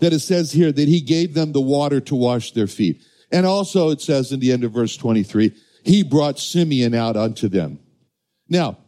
that it says here that he gave them the water to wash their feet. And also it says in the end of verse 23, he brought Simeon out unto them. Now,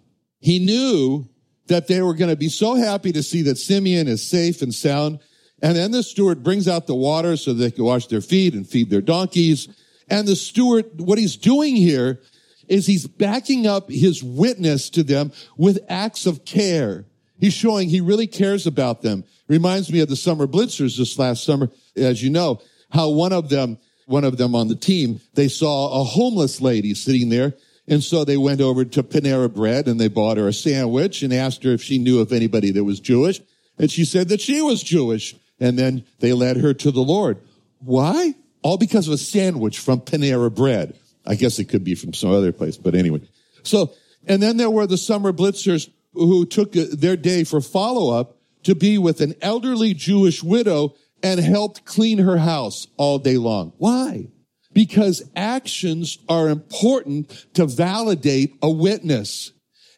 he knew that they were going to be so happy to see that Simeon is safe and sound. And then the steward brings out the water so they can wash their feet and feed their donkeys. And the steward, what he's doing here is he's backing up his witness to them with acts of care. He's showing he really cares about them. Reminds me of the summer blitzers this last summer, as you know, how one of them, one of them on the team, they saw a homeless lady sitting there. And so they went over to Panera Bread and they bought her a sandwich and asked her if she knew of anybody that was Jewish. And she said that she was Jewish. And then they led her to the Lord. Why? All because of a sandwich from Panera Bread. I guess it could be from some other place, but anyway. So, and then there were the summer blitzers who took their day for follow up to be with an elderly Jewish widow and helped clean her house all day long. Why? Because actions are important to validate a witness.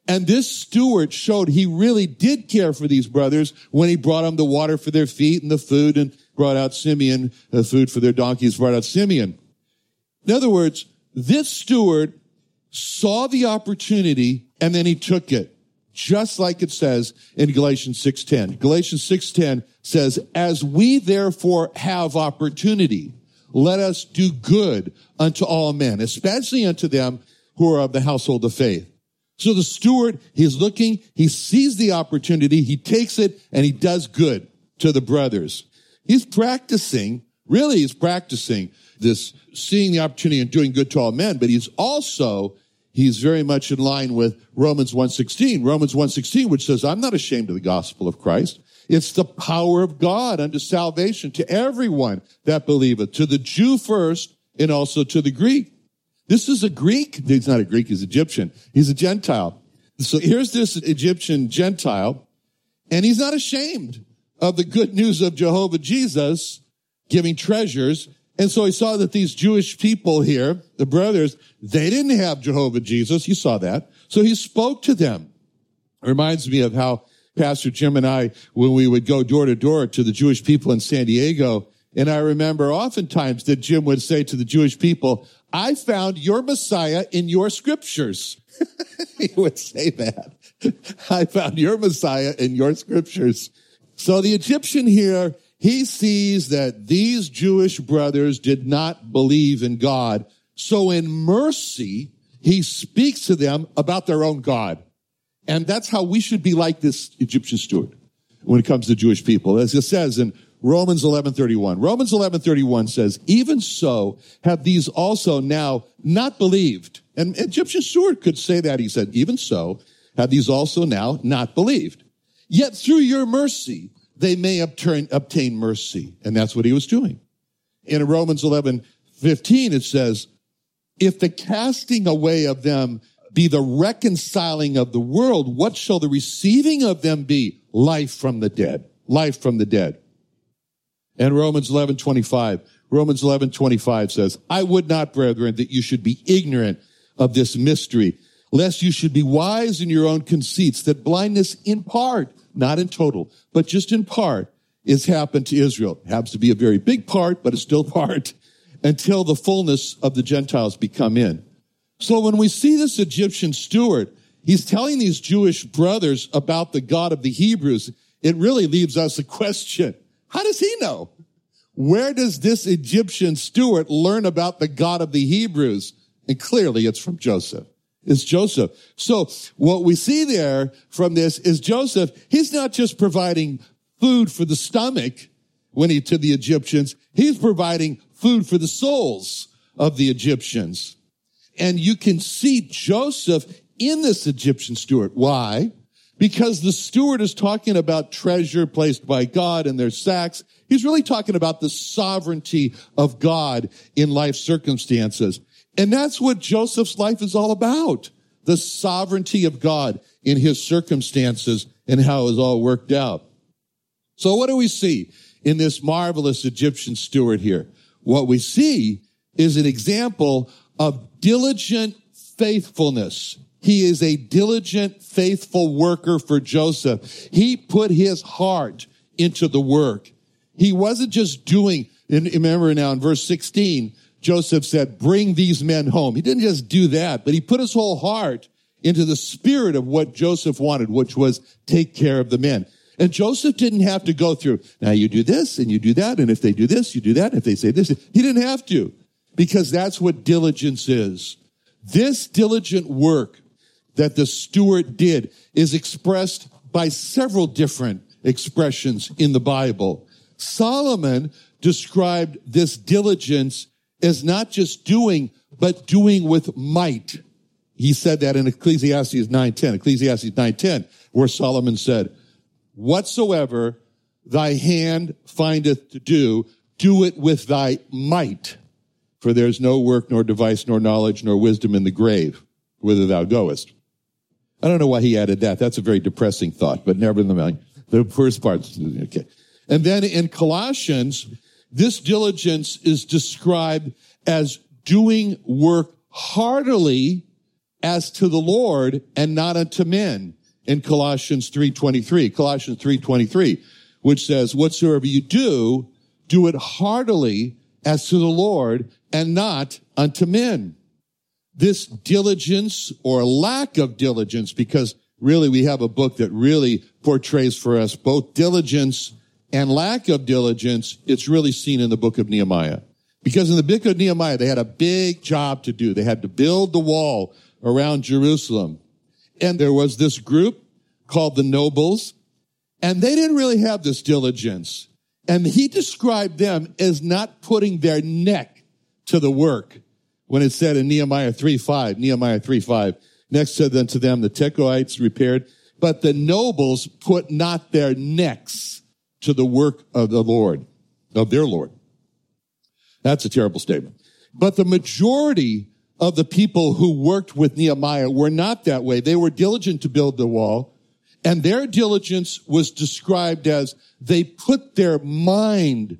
And this steward showed he really did care for these brothers when he brought them the water for their feet and the food and brought out Simeon, the food for their donkeys, brought out Simeon. In other words, this steward saw the opportunity and then he took it just like it says in Galatians 6:10. Galatians 6:10 says, "As we therefore have opportunity, let us do good unto all men, especially unto them who are of the household of faith." So the steward, he's looking, he sees the opportunity, he takes it, and he does good to the brothers. He's practicing, really he's practicing this, seeing the opportunity and doing good to all men, but he's also he's very much in line with Romans 1.16. Romans 1.16, which says, I'm not ashamed of the gospel of Christ. It's the power of God unto salvation to everyone that believeth, to the Jew first and also to the Greek. This is a Greek. He's not a Greek, he's Egyptian. He's a Gentile. So here's this Egyptian Gentile, and he's not ashamed of the good news of Jehovah Jesus giving treasures and so he saw that these Jewish people here, the brothers, they didn't have Jehovah Jesus. You saw that. So he spoke to them. It reminds me of how Pastor Jim and I, when we would go door to door to the Jewish people in San Diego, and I remember oftentimes that Jim would say to the Jewish people, I found your Messiah in your scriptures. he would say that. I found your Messiah in your scriptures. So the Egyptian here he sees that these Jewish brothers did not believe in God. So in mercy, he speaks to them about their own God. And that's how we should be like this Egyptian steward when it comes to Jewish people. As it says in Romans 11:31. Romans 11:31 says, "Even so have these also now not believed." And Egyptian steward could say that. He said, "Even so have these also now not believed. Yet through your mercy they may obtain, obtain mercy. And that's what he was doing. In Romans 11, 15, it says, if the casting away of them be the reconciling of the world, what shall the receiving of them be? Life from the dead. Life from the dead. And Romans 11, 25. Romans 11, 25 says, I would not, brethren, that you should be ignorant of this mystery, lest you should be wise in your own conceits, that blindness in part not in total, but just in part, is happened to Israel. It happens to be a very big part, but it's still part until the fullness of the Gentiles become in. So when we see this Egyptian steward, he's telling these Jewish brothers about the God of the Hebrews. It really leaves us a question. How does he know? where does this Egyptian steward learn about the God of the Hebrews? And clearly it's from Joseph. It's Joseph. So what we see there from this is Joseph, he's not just providing food for the stomach when he to the Egyptians, he's providing food for the souls of the Egyptians. And you can see Joseph in this Egyptian steward. Why? Because the steward is talking about treasure placed by God in their sacks. He's really talking about the sovereignty of God in life circumstances. And that's what Joseph's life is all about. The sovereignty of God in his circumstances and how it's all worked out. So what do we see in this marvelous Egyptian steward here? What we see is an example of diligent faithfulness. He is a diligent, faithful worker for Joseph. He put his heart into the work. He wasn't just doing, remember now in verse 16, Joseph said, bring these men home. He didn't just do that, but he put his whole heart into the spirit of what Joseph wanted, which was take care of the men. And Joseph didn't have to go through, now you do this and you do that. And if they do this, you do that. And if they say this, he didn't have to because that's what diligence is. This diligent work that the steward did is expressed by several different expressions in the Bible. Solomon described this diligence as not just doing, but doing with might. He said that in Ecclesiastes 9.10, Ecclesiastes 9.10, where Solomon said, whatsoever thy hand findeth to do, do it with thy might. For there's no work, nor device, nor knowledge, nor wisdom in the grave, whither thou goest. I don't know why he added that. That's a very depressing thought, but nevertheless, the first part, okay. And then in Colossians, this diligence is described as doing work heartily as to the Lord and not unto men in Colossians 3.23. Colossians 3.23, which says, whatsoever you do, do it heartily as to the Lord and not unto men. This diligence or lack of diligence, because really we have a book that really portrays for us both diligence and lack of diligence, it's really seen in the book of Nehemiah. Because in the book of Nehemiah, they had a big job to do. They had to build the wall around Jerusalem. And there was this group called the nobles, and they didn't really have this diligence. And he described them as not putting their neck to the work when it said in Nehemiah 3 5, Nehemiah 3 5, next said unto them, the Tekoites repaired, but the nobles put not their necks to the work of the Lord, of their Lord. That's a terrible statement. But the majority of the people who worked with Nehemiah were not that way. They were diligent to build the wall, and their diligence was described as they put their mind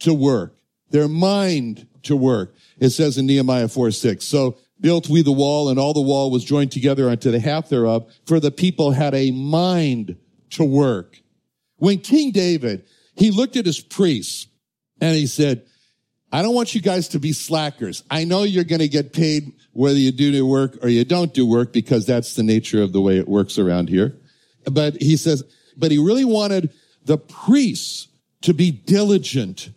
to work. Their mind to work. It says in Nehemiah 4 6. So built we the wall, and all the wall was joined together unto the half thereof, for the people had a mind to work. When King David, he looked at his priests and he said, I don't want you guys to be slackers. I know you're going to get paid whether you do the work or you don't do work because that's the nature of the way it works around here. But he says, but he really wanted the priests to be diligent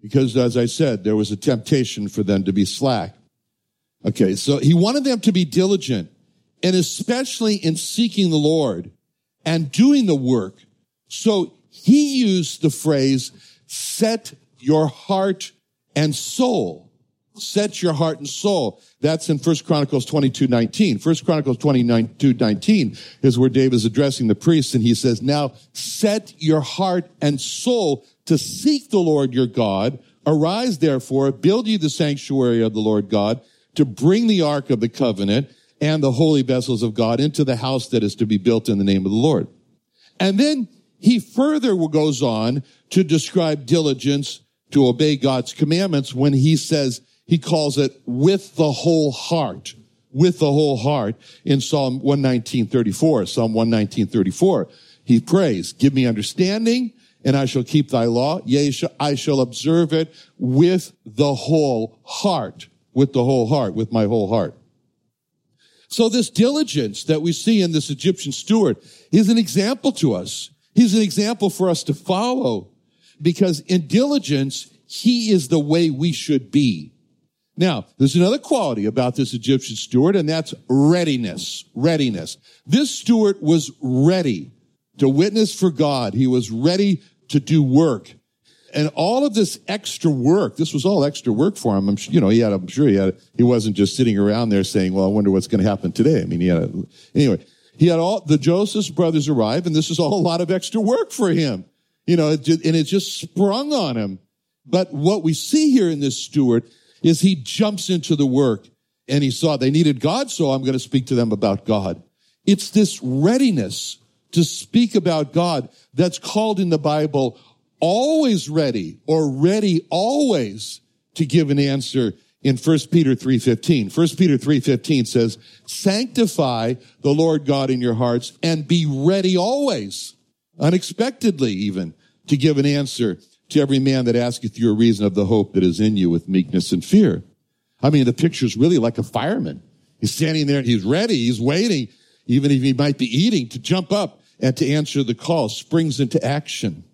because as I said, there was a temptation for them to be slack. Okay. So he wanted them to be diligent and especially in seeking the Lord and doing the work so he used the phrase, set your heart and soul. Set your heart and soul. That's in 1 Chronicles 22, 19. 1 Chronicles 22, 19 is where David is addressing the priests and he says, now set your heart and soul to seek the Lord your God. Arise therefore, build ye the sanctuary of the Lord God to bring the ark of the covenant and the holy vessels of God into the house that is to be built in the name of the Lord. And then he further goes on to describe diligence to obey God's commandments when he says, he calls it with the whole heart, with the whole heart in Psalm 119.34, Psalm 119.34. He prays, give me understanding and I shall keep thy law. Yea, I shall observe it with the whole heart, with the whole heart, with my whole heart. So this diligence that we see in this Egyptian steward is an example to us He's an example for us to follow because in diligence, He is the way we should be. Now, there's another quality about this Egyptian steward, and that's readiness. Readiness. This steward was ready to witness for God. He was ready to do work. And all of this extra work, this was all extra work for him. I'm sure, you know, he had, I'm sure he had, he wasn't just sitting around there saying, well, I wonder what's going to happen today. I mean, he had, anyway, he had all, the Joseph brothers arrive and this is all a lot of extra work for him. You know, and it just sprung on him. But what we see here in this steward is he jumps into the work and he saw they needed God, so I'm going to speak to them about God. It's this readiness to speak about God that's called in the Bible always ready or ready always to give an answer in 1 Peter 3:15. 1 Peter 3:15 says, "Sanctify the Lord God in your hearts and be ready always, unexpectedly even, to give an answer to every man that asketh you a reason of the hope that is in you with meekness and fear." I mean, the picture is really like a fireman. He's standing there and he's ready, he's waiting, even if he might be eating, to jump up and to answer the call, springs into action.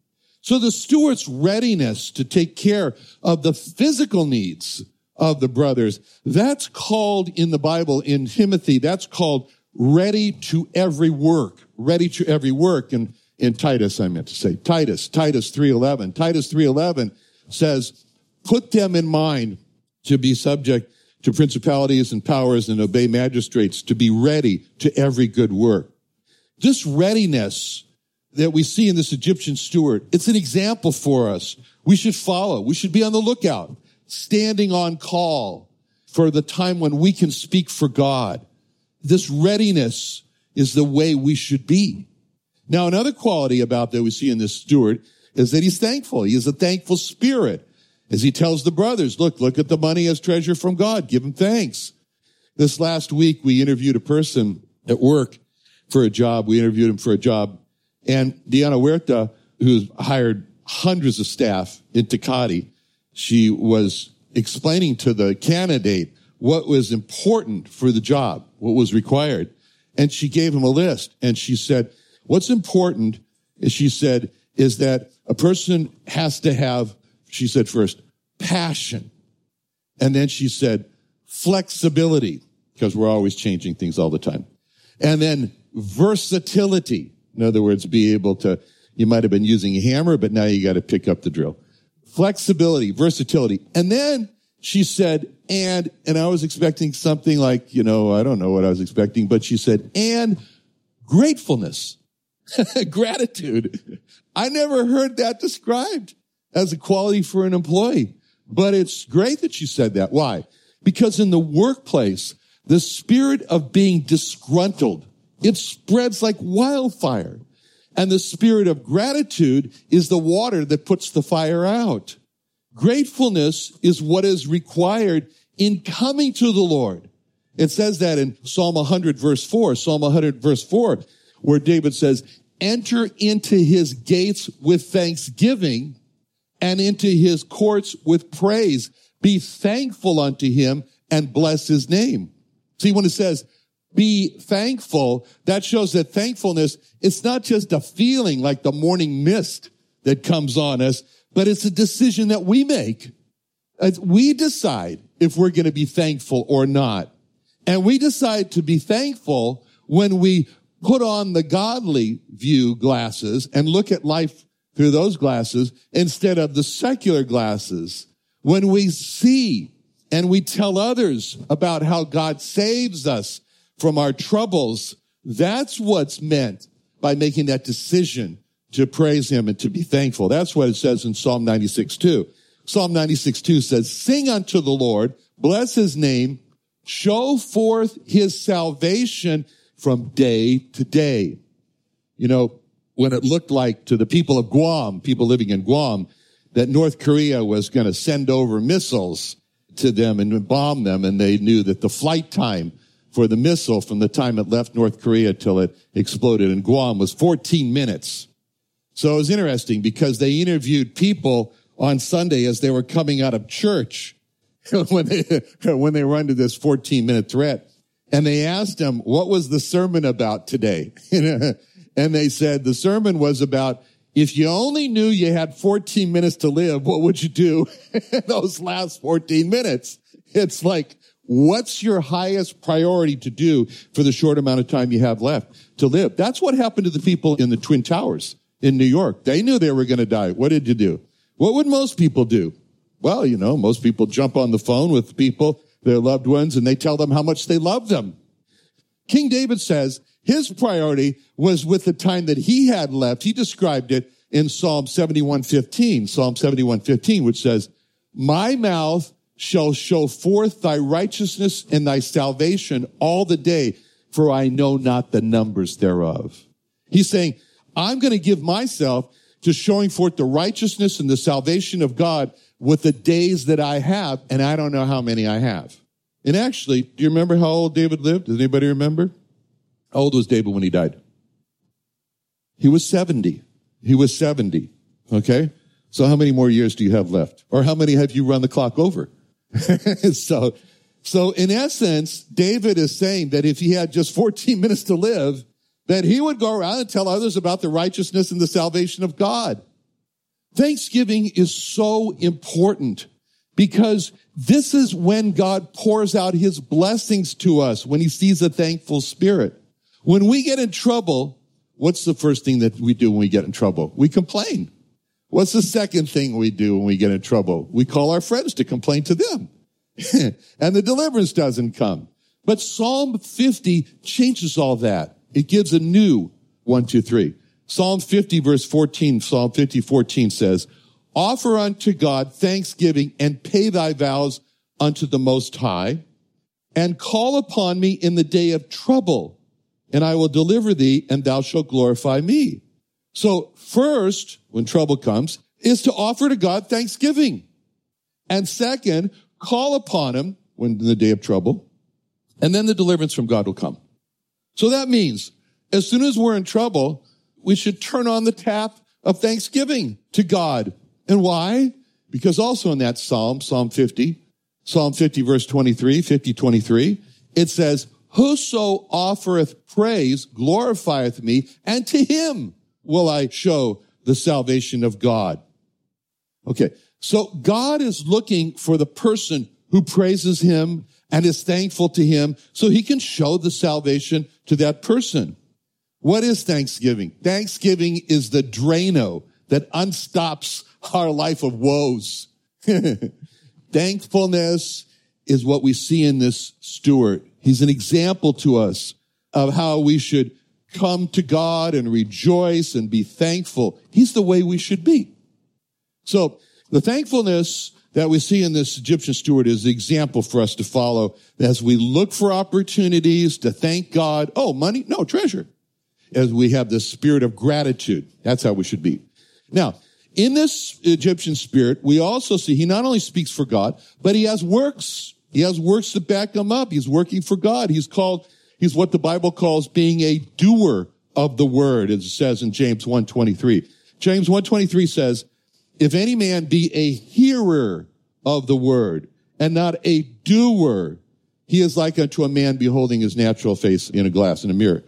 So the steward's readiness to take care of the physical needs of the brothers, that's called in the Bible, in Timothy, that's called ready to every work, ready to every work. And in Titus, I meant to say, Titus, Titus 3.11. Titus 3.11 says, put them in mind to be subject to principalities and powers and obey magistrates, to be ready to every good work. This readiness that we see in this Egyptian steward, it's an example for us. We should follow. We should be on the lookout, standing on call for the time when we can speak for God. This readiness is the way we should be. Now, another quality about that we see in this steward is that he's thankful. He is a thankful spirit. As he tells the brothers, look, look at the money as treasure from God. Give him thanks. This last week, we interviewed a person at work for a job. We interviewed him for a job. And Diana Huerta, who's hired hundreds of staff in Tecate, she was explaining to the candidate what was important for the job, what was required. And she gave him a list and she said, what's important, she said, is that a person has to have, she said first, passion. And then she said, flexibility, because we're always changing things all the time. And then versatility. In other words, be able to, you might have been using a hammer, but now you got to pick up the drill. Flexibility, versatility. And then she said, and, and I was expecting something like, you know, I don't know what I was expecting, but she said, and gratefulness, gratitude. I never heard that described as a quality for an employee, but it's great that she said that. Why? Because in the workplace, the spirit of being disgruntled, it spreads like wildfire. And the spirit of gratitude is the water that puts the fire out. Gratefulness is what is required in coming to the Lord. It says that in Psalm 100 verse 4, Psalm 100 verse 4, where David says, enter into his gates with thanksgiving and into his courts with praise. Be thankful unto him and bless his name. See, when it says, be thankful, that shows that thankfulness, it's not just a feeling like the morning mist that comes on us, but it's a decision that we make. We decide if we're going to be thankful or not. And we decide to be thankful when we put on the godly view glasses and look at life through those glasses instead of the secular glasses. When we see and we tell others about how God saves us from our troubles. That's what's meant by making that decision to praise him and to be thankful. That's what it says in Psalm 96 2. Psalm 96 2 says, sing unto the Lord, bless his name, show forth his salvation from day to day. You know, when it looked like to the people of Guam, people living in Guam, that North Korea was going to send over missiles to them and bomb them, and they knew that the flight time for the missile from the time it left North Korea till it exploded in Guam was 14 minutes. So it was interesting because they interviewed people on Sunday as they were coming out of church when they, when they were under this 14 minute threat. And they asked them, what was the sermon about today? and they said the sermon was about If you only knew you had 14 minutes to live, what would you do in those last 14 minutes? It's like, what's your highest priority to do for the short amount of time you have left to live? That's what happened to the people in the Twin Towers in New York. They knew they were going to die. What did you do? What would most people do? Well, you know, most people jump on the phone with people, their loved ones, and they tell them how much they love them. King David says his priority was with the time that he had left. He described it in Psalm 71:15, Psalm 71:15, which says, "My mouth shall show forth thy righteousness and thy salvation all the day, for I know not the numbers thereof." He's saying, I'm going to give myself to showing forth the righteousness and the salvation of God with the days that I have, and I don't know how many I have. And actually, do you remember how old David lived? Does anybody remember? How old was David when he died? He was 70. He was 70. Okay? So how many more years do you have left? Or how many have you run the clock over? so, so in essence, David is saying that if he had just 14 minutes to live, that he would go around and tell others about the righteousness and the salvation of God. Thanksgiving is so important because this is when God pours out his blessings to us when he sees a thankful spirit. When we get in trouble, what's the first thing that we do when we get in trouble? We complain. What's the second thing we do when we get in trouble? We call our friends to complain to them. and the deliverance doesn't come. But Psalm 50 changes all that. It gives a new one, two, three. Psalm 50 verse 14, Psalm 50, 14 says, offer unto God thanksgiving and pay thy vows unto the most high and call upon me in the day of trouble and I will deliver thee and thou shalt glorify me. So first, when trouble comes, is to offer to God thanksgiving. And second, call upon him when in the day of trouble. And then the deliverance from God will come. So that means as soon as we're in trouble, we should turn on the tap of thanksgiving to God. And why? Because also in that Psalm, Psalm 50, Psalm 50 verse 23, 50, 23, it says, Whoso offereth praise glorifieth me, and to him will I show the salvation of God. Okay. So God is looking for the person who praises him and is thankful to him so he can show the salvation to that person. What is Thanksgiving? Thanksgiving is the Drano that unstops our life of woes. Thankfulness is what we see in this steward. He's an example to us of how we should come to God and rejoice and be thankful. He's the way we should be. So the thankfulness that we see in this Egyptian steward is the example for us to follow as we look for opportunities to thank God. Oh, money? No, treasure. As we have the spirit of gratitude. That's how we should be. Now, in this Egyptian spirit, we also see he not only speaks for God, but he has works. He has works to back him up. He's working for God. He's called, he's what the Bible calls being a doer of the word, as it says in James 1.23. James 1.23 says, if any man be a hearer of the word and not a doer, he is like unto a man beholding his natural face in a glass, in a mirror.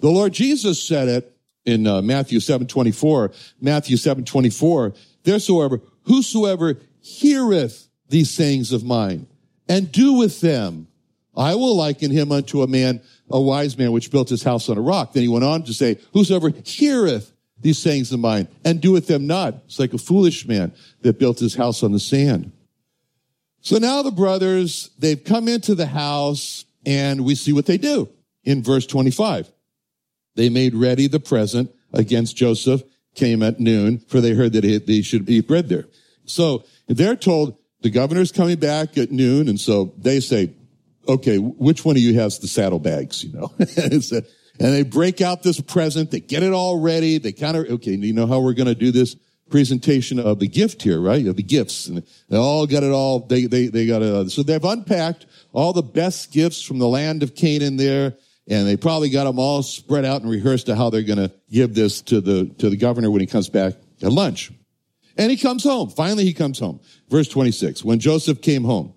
The Lord Jesus said it in uh, Matthew 7:24, Matthew 7:24, theresoever whosoever heareth these sayings of mine and do with them, I will liken him unto a man, a wise man which built his house on a rock. Then he went on to say, whosoever heareth these sayings of mine and doeth them not. It's like a foolish man that built his house on the sand. So now the brothers, they've come into the house and we see what they do in verse 25. They made ready the present against Joseph, came at noon, for they heard that they should eat bread there. So they're told the governor's coming back at noon, and so they say, okay, which one of you has the saddlebags, you know? and they break out this present, they get it all ready, they kind of, okay, you know how we're going to do this presentation of the gift here, right? Of the gifts. And they all got it all, they, they, they got it. So they've unpacked all the best gifts from the land of Canaan there and they probably got them all spread out and rehearsed to how they're going to give this to the to the governor when he comes back at lunch. And he comes home. Finally, he comes home. Verse 26. When Joseph came home,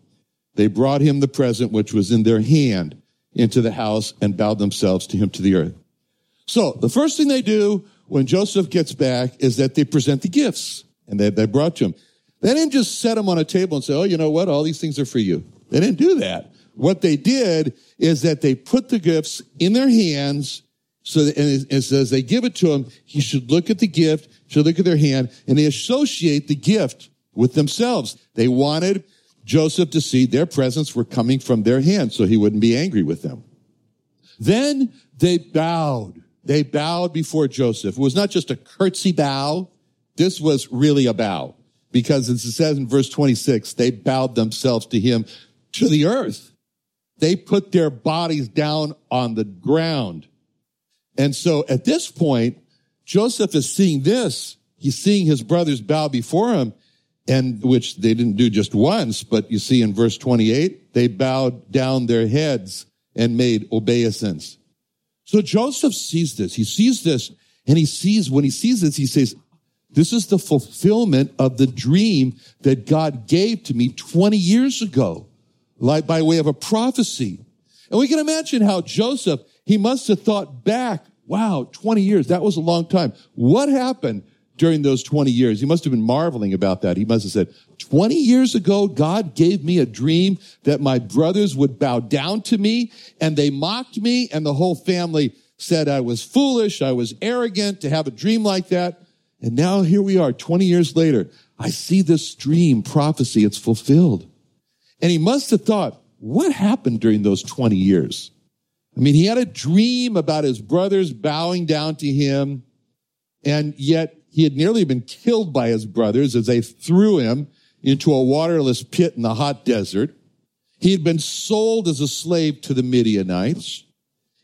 they brought him the present which was in their hand into the house and bowed themselves to him to the earth. So the first thing they do when Joseph gets back is that they present the gifts and that they brought to him. They didn't just set them on a table and say, oh, you know what? All these things are for you. They didn't do that. What they did is that they put the gifts in their hands so that, and it says they give it to him. He should look at the gift, should look at their hand, and they associate the gift with themselves. They wanted Joseph to see their presents were coming from their hand so he wouldn't be angry with them. Then they bowed. They bowed before Joseph. It was not just a curtsy bow. This was really a bow because as it says in verse 26, they bowed themselves to him to the earth. They put their bodies down on the ground. And so at this point, Joseph is seeing this. He's seeing his brothers bow before him and which they didn't do just once, but you see in verse 28, they bowed down their heads and made obeisance. So Joseph sees this. He sees this and he sees, when he sees this, he says, this is the fulfillment of the dream that God gave to me 20 years ago, like by way of a prophecy. And we can imagine how Joseph, he must have thought back, wow, 20 years, that was a long time. What happened during those 20 years. He must have been marveling about that. He must have said, 20 years ago, God gave me a dream that my brothers would bow down to me and they mocked me and the whole family said I was foolish. I was arrogant to have a dream like that. And now here we are 20 years later. I see this dream prophecy. It's fulfilled. And he must have thought, what happened during those 20 years? I mean, he had a dream about his brothers bowing down to him. And yet he had nearly been killed by his brothers as they threw him into a waterless pit in the hot desert. He had been sold as a slave to the Midianites.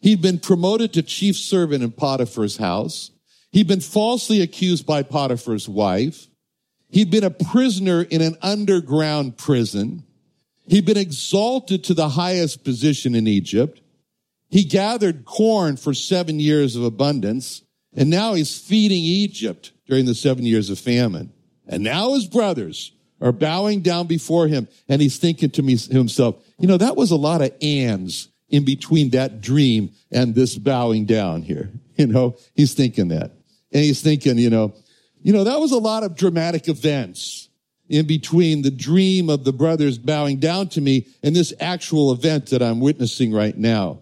He'd been promoted to chief servant in Potiphar's house. He'd been falsely accused by Potiphar's wife. He'd been a prisoner in an underground prison. He'd been exalted to the highest position in Egypt. He gathered corn for seven years of abundance. And now he's feeding Egypt during the seven years of famine. And now his brothers are bowing down before him and he's thinking to himself, you know, that was a lot of ands in between that dream and this bowing down here. You know, he's thinking that. And he's thinking, you know, you know, that was a lot of dramatic events in between the dream of the brothers bowing down to me and this actual event that I'm witnessing right now.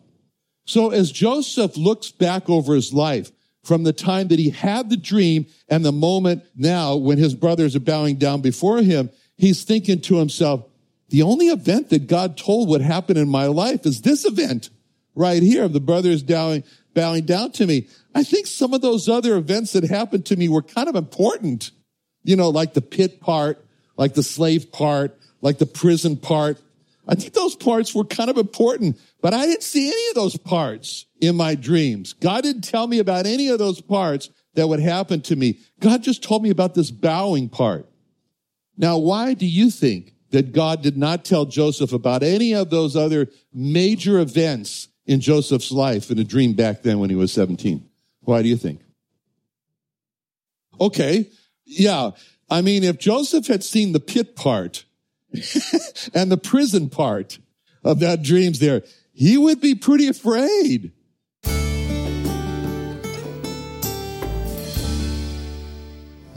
So as Joseph looks back over his life, from the time that he had the dream and the moment now when his brothers are bowing down before him, he's thinking to himself, the only event that God told would happen in my life is this event right here of the brothers bowing, bowing down to me. I think some of those other events that happened to me were kind of important, you know, like the pit part, like the slave part, like the prison part. I think those parts were kind of important, but I didn't see any of those parts in my dreams. God didn't tell me about any of those parts that would happen to me. God just told me about this bowing part. Now, why do you think that God did not tell Joseph about any of those other major events in Joseph's life in a dream back then when he was 17? Why do you think? Okay. Yeah. I mean, if Joseph had seen the pit part and the prison part of that dreams there, he would be pretty afraid.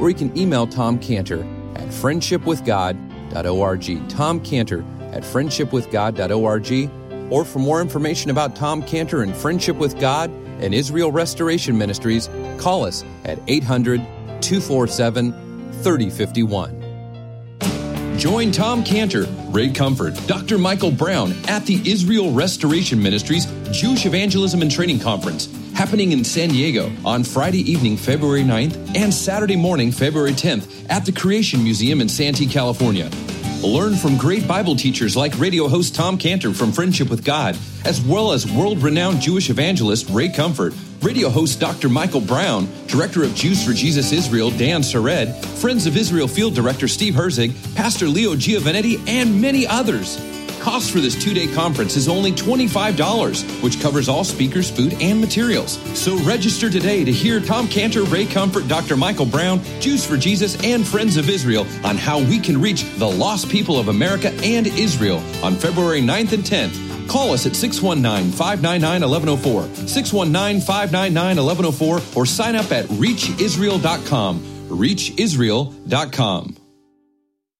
or you can email Tom Cantor at friendshipwithgod.org. Tom Cantor at friendshipwithgod.org. Or for more information about Tom Cantor and Friendship with God and Israel Restoration Ministries, call us at 800 247 3051. Join Tom Cantor, Ray Comfort, Dr. Michael Brown at the Israel Restoration Ministries Jewish Evangelism and Training Conference happening in San Diego on Friday evening, February 9th and Saturday morning, February 10th at the Creation Museum in Santee, California. Learn from great Bible teachers like radio host Tom Cantor from Friendship with God, as well as world renowned Jewish evangelist Ray Comfort, radio host Dr. Michael Brown, director of Jews for Jesus Israel Dan Sered, Friends of Israel field director Steve Herzig, Pastor Leo Giovinetti, and many others. Cost for this two day conference is only $25, which covers all speakers, food, and materials. So register today to hear Tom Cantor, Ray Comfort, Dr. Michael Brown, Jews for Jesus, and Friends of Israel on how we can reach the lost people of America and Israel on February 9th and 10th. Call us at 619 599 1104, 619 599 1104, or sign up at reachisrael.com. Reachisrael.com.